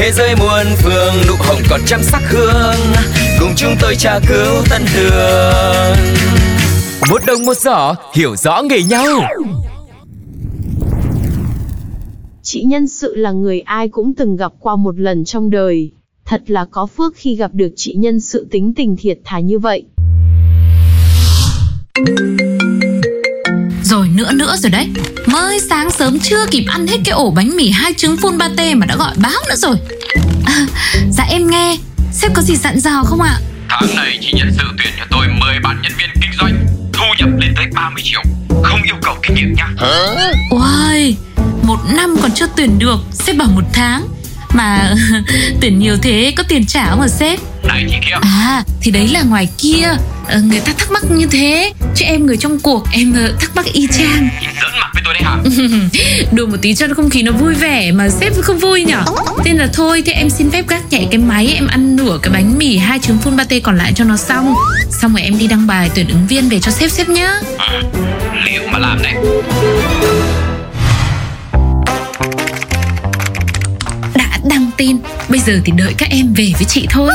Thế giới muôn phương, nụ hồng còn trăm sắc hương Cùng chúng tôi tra cứu tân đường Một đồng một giỏ, hiểu rõ nghề nhau Chị nhân sự là người ai cũng từng gặp qua một lần trong đời. Thật là có phước khi gặp được chị nhân sự tính tình thiệt thà như vậy. Nữa nữa rồi đấy. Mới sáng sớm chưa kịp ăn hết cái ổ bánh mì hai trứng phun pate mà đã gọi báo nữa rồi. À, Dạ em nghe Sếp có gì dặn dò không ạ? Tháng này chị nhận sự tuyển cho tôi 10 bạn nhân viên kinh doanh Thu nhập lên tới 30 triệu. Không yêu cầu kinh nghiệm nha. Ôi Một năm còn chưa tuyển được Sếp bảo một tháng. Mà tuyển nhiều thế có tiền trả không hả sếp? Này chị kia. À thì đấy là ngoài kia ờ, Người ta thắc mắc như thế. Chứ em người trong cuộc em ờ, thắc mắc y chang. Giỡn mặt với tôi đấy hả? Đùa một tí cho không khí nó vui vẻ Mà sếp không vui nhở? Thế là thôi Thế em xin phép gác nhảy cái máy Em ăn nửa cái bánh mì hai trứng phun pate còn lại cho nó xong. Xong rồi em đi đăng bài tuyển ứng viên về cho sếp sếp nhá. Liệu mà làm đấy Đã đăng tin Bây giờ thì đợi các em về với chị thôi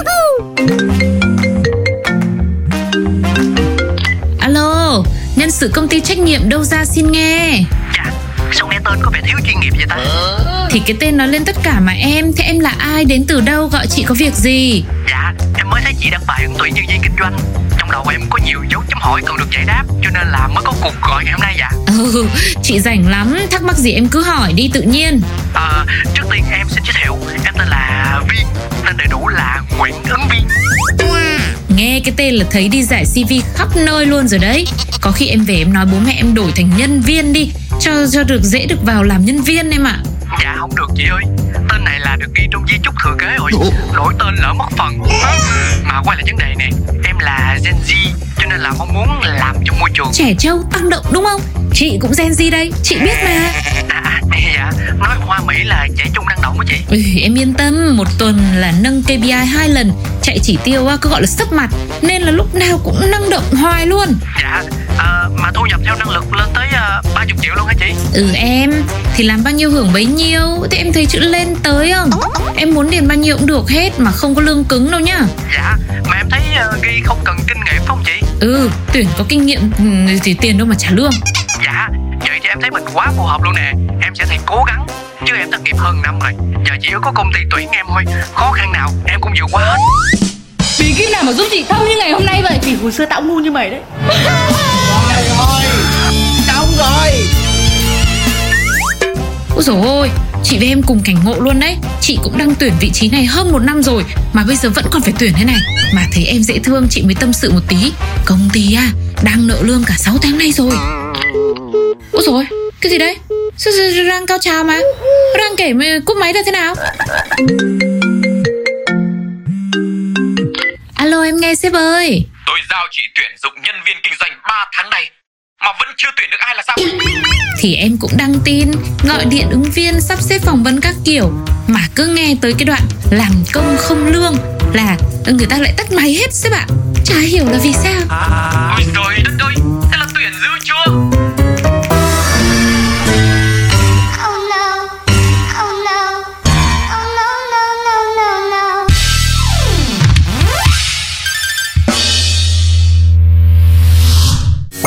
Nhân sự công ty trách nhiệm đâu ra xin nghe. Dạ, sao nghe tên có vẻ thiếu chuyên nghiệp vậy ta? Thì cái tên nó lên tất cả mà em Thế em là ai đến từ đâu gọi chị có việc gì? Dạ, em mới thấy chị đăng bài ứng tuyển nhân viên kinh doanh. Trong đầu em có nhiều dấu chấm hỏi cần được giải đáp Cho nên là mới có cuộc gọi ngày hôm nay dạ. Ừ, chị rảnh lắm Thắc mắc gì em cứ hỏi đi tự nhiên. À, Trước tiên em xin giới thiệu Em tên là Viên Tên đầy đủ là Nguyễn Ứng Viên Nghe cái tên là thấy đi giải CV khắp nơi luôn rồi đấy. Có khi em về em nói bố mẹ em đổi thành nhân viên đi Cho cho được dễ được vào làm nhân viên em ạ. Dạ không được chị ơi. Tên này là được ghi trong di chúc thừa kế rồi. Đổi tên lỡ mất phần. Mà quay lại vấn đề nè Em là Gen Z Cho nên là mong muốn làm trong môi trường. Trẻ trâu tăng động đúng không? Chị cũng Gen Z đây Chị biết mà. À, à dạ Nói hoa Mỹ là trẻ trung năng động á chị. Ừ, Em yên tâm Một tuần là nâng KPI hai lần Chạy chỉ tiêu á, cứ gọi là sấp mặt Nên là lúc nào cũng năng động hoài luôn. Dạ à, Mà thu nhập theo năng lực lên tới uh, 30 triệu luôn hả chị? Ừ em Thì làm bao nhiêu hưởng bấy nhiêu. Thế em thấy chữ lên tới không? Em muốn điền bao nhiêu cũng được hết Mà không có lương cứng đâu nhá. Dạ Mà em thấy uh, ghi không cần kinh nghiệm phải không chị? Ừ tuyển có kinh nghiệm ừ, thì tiền đâu mà trả lương. Dạ Vậy thì em thấy mình quá phù hợp luôn nè. Em sẽ thầy cố gắng Chứ em thất nghiệp hơn năm rồi. Giờ chỉ có công ty tuyển em thôi. Khó khăn nào em cũng vượt qua hết. Bí kíp nào mà giúp chị thông như ngày hôm nay vậy? Vì hồi xưa tao cũng ngu như mày đấy. Ôi dồi ôi Chị với em cùng cảnh ngộ luôn đấy. Chị cũng đang tuyển vị trí này hơn một năm rồi Mà bây giờ vẫn còn phải tuyển thế này. Mà thấy em dễ thương chị mới tâm sự một tí. Công ty à Đang nợ lương cả 6 tháng nay rồi. Ôi dồi Cái gì đấy Sao đang cao trào mà? Đang kể mà cúp máy là thế nào? Alo em nghe sếp ơi. Tôi giao chị tuyển dụng nhân viên kinh doanh 3 tháng này Mà vẫn chưa tuyển được ai là sao? Thì em cũng đăng tin gọi điện ứng viên sắp xếp phỏng vấn các kiểu mà cứ nghe tới cái đoạn làm công không lương là người ta lại tắt máy hết sếp ạ. Chả hiểu là vì sao. Ôi trời đất ơi Thế là tuyển dữ chưa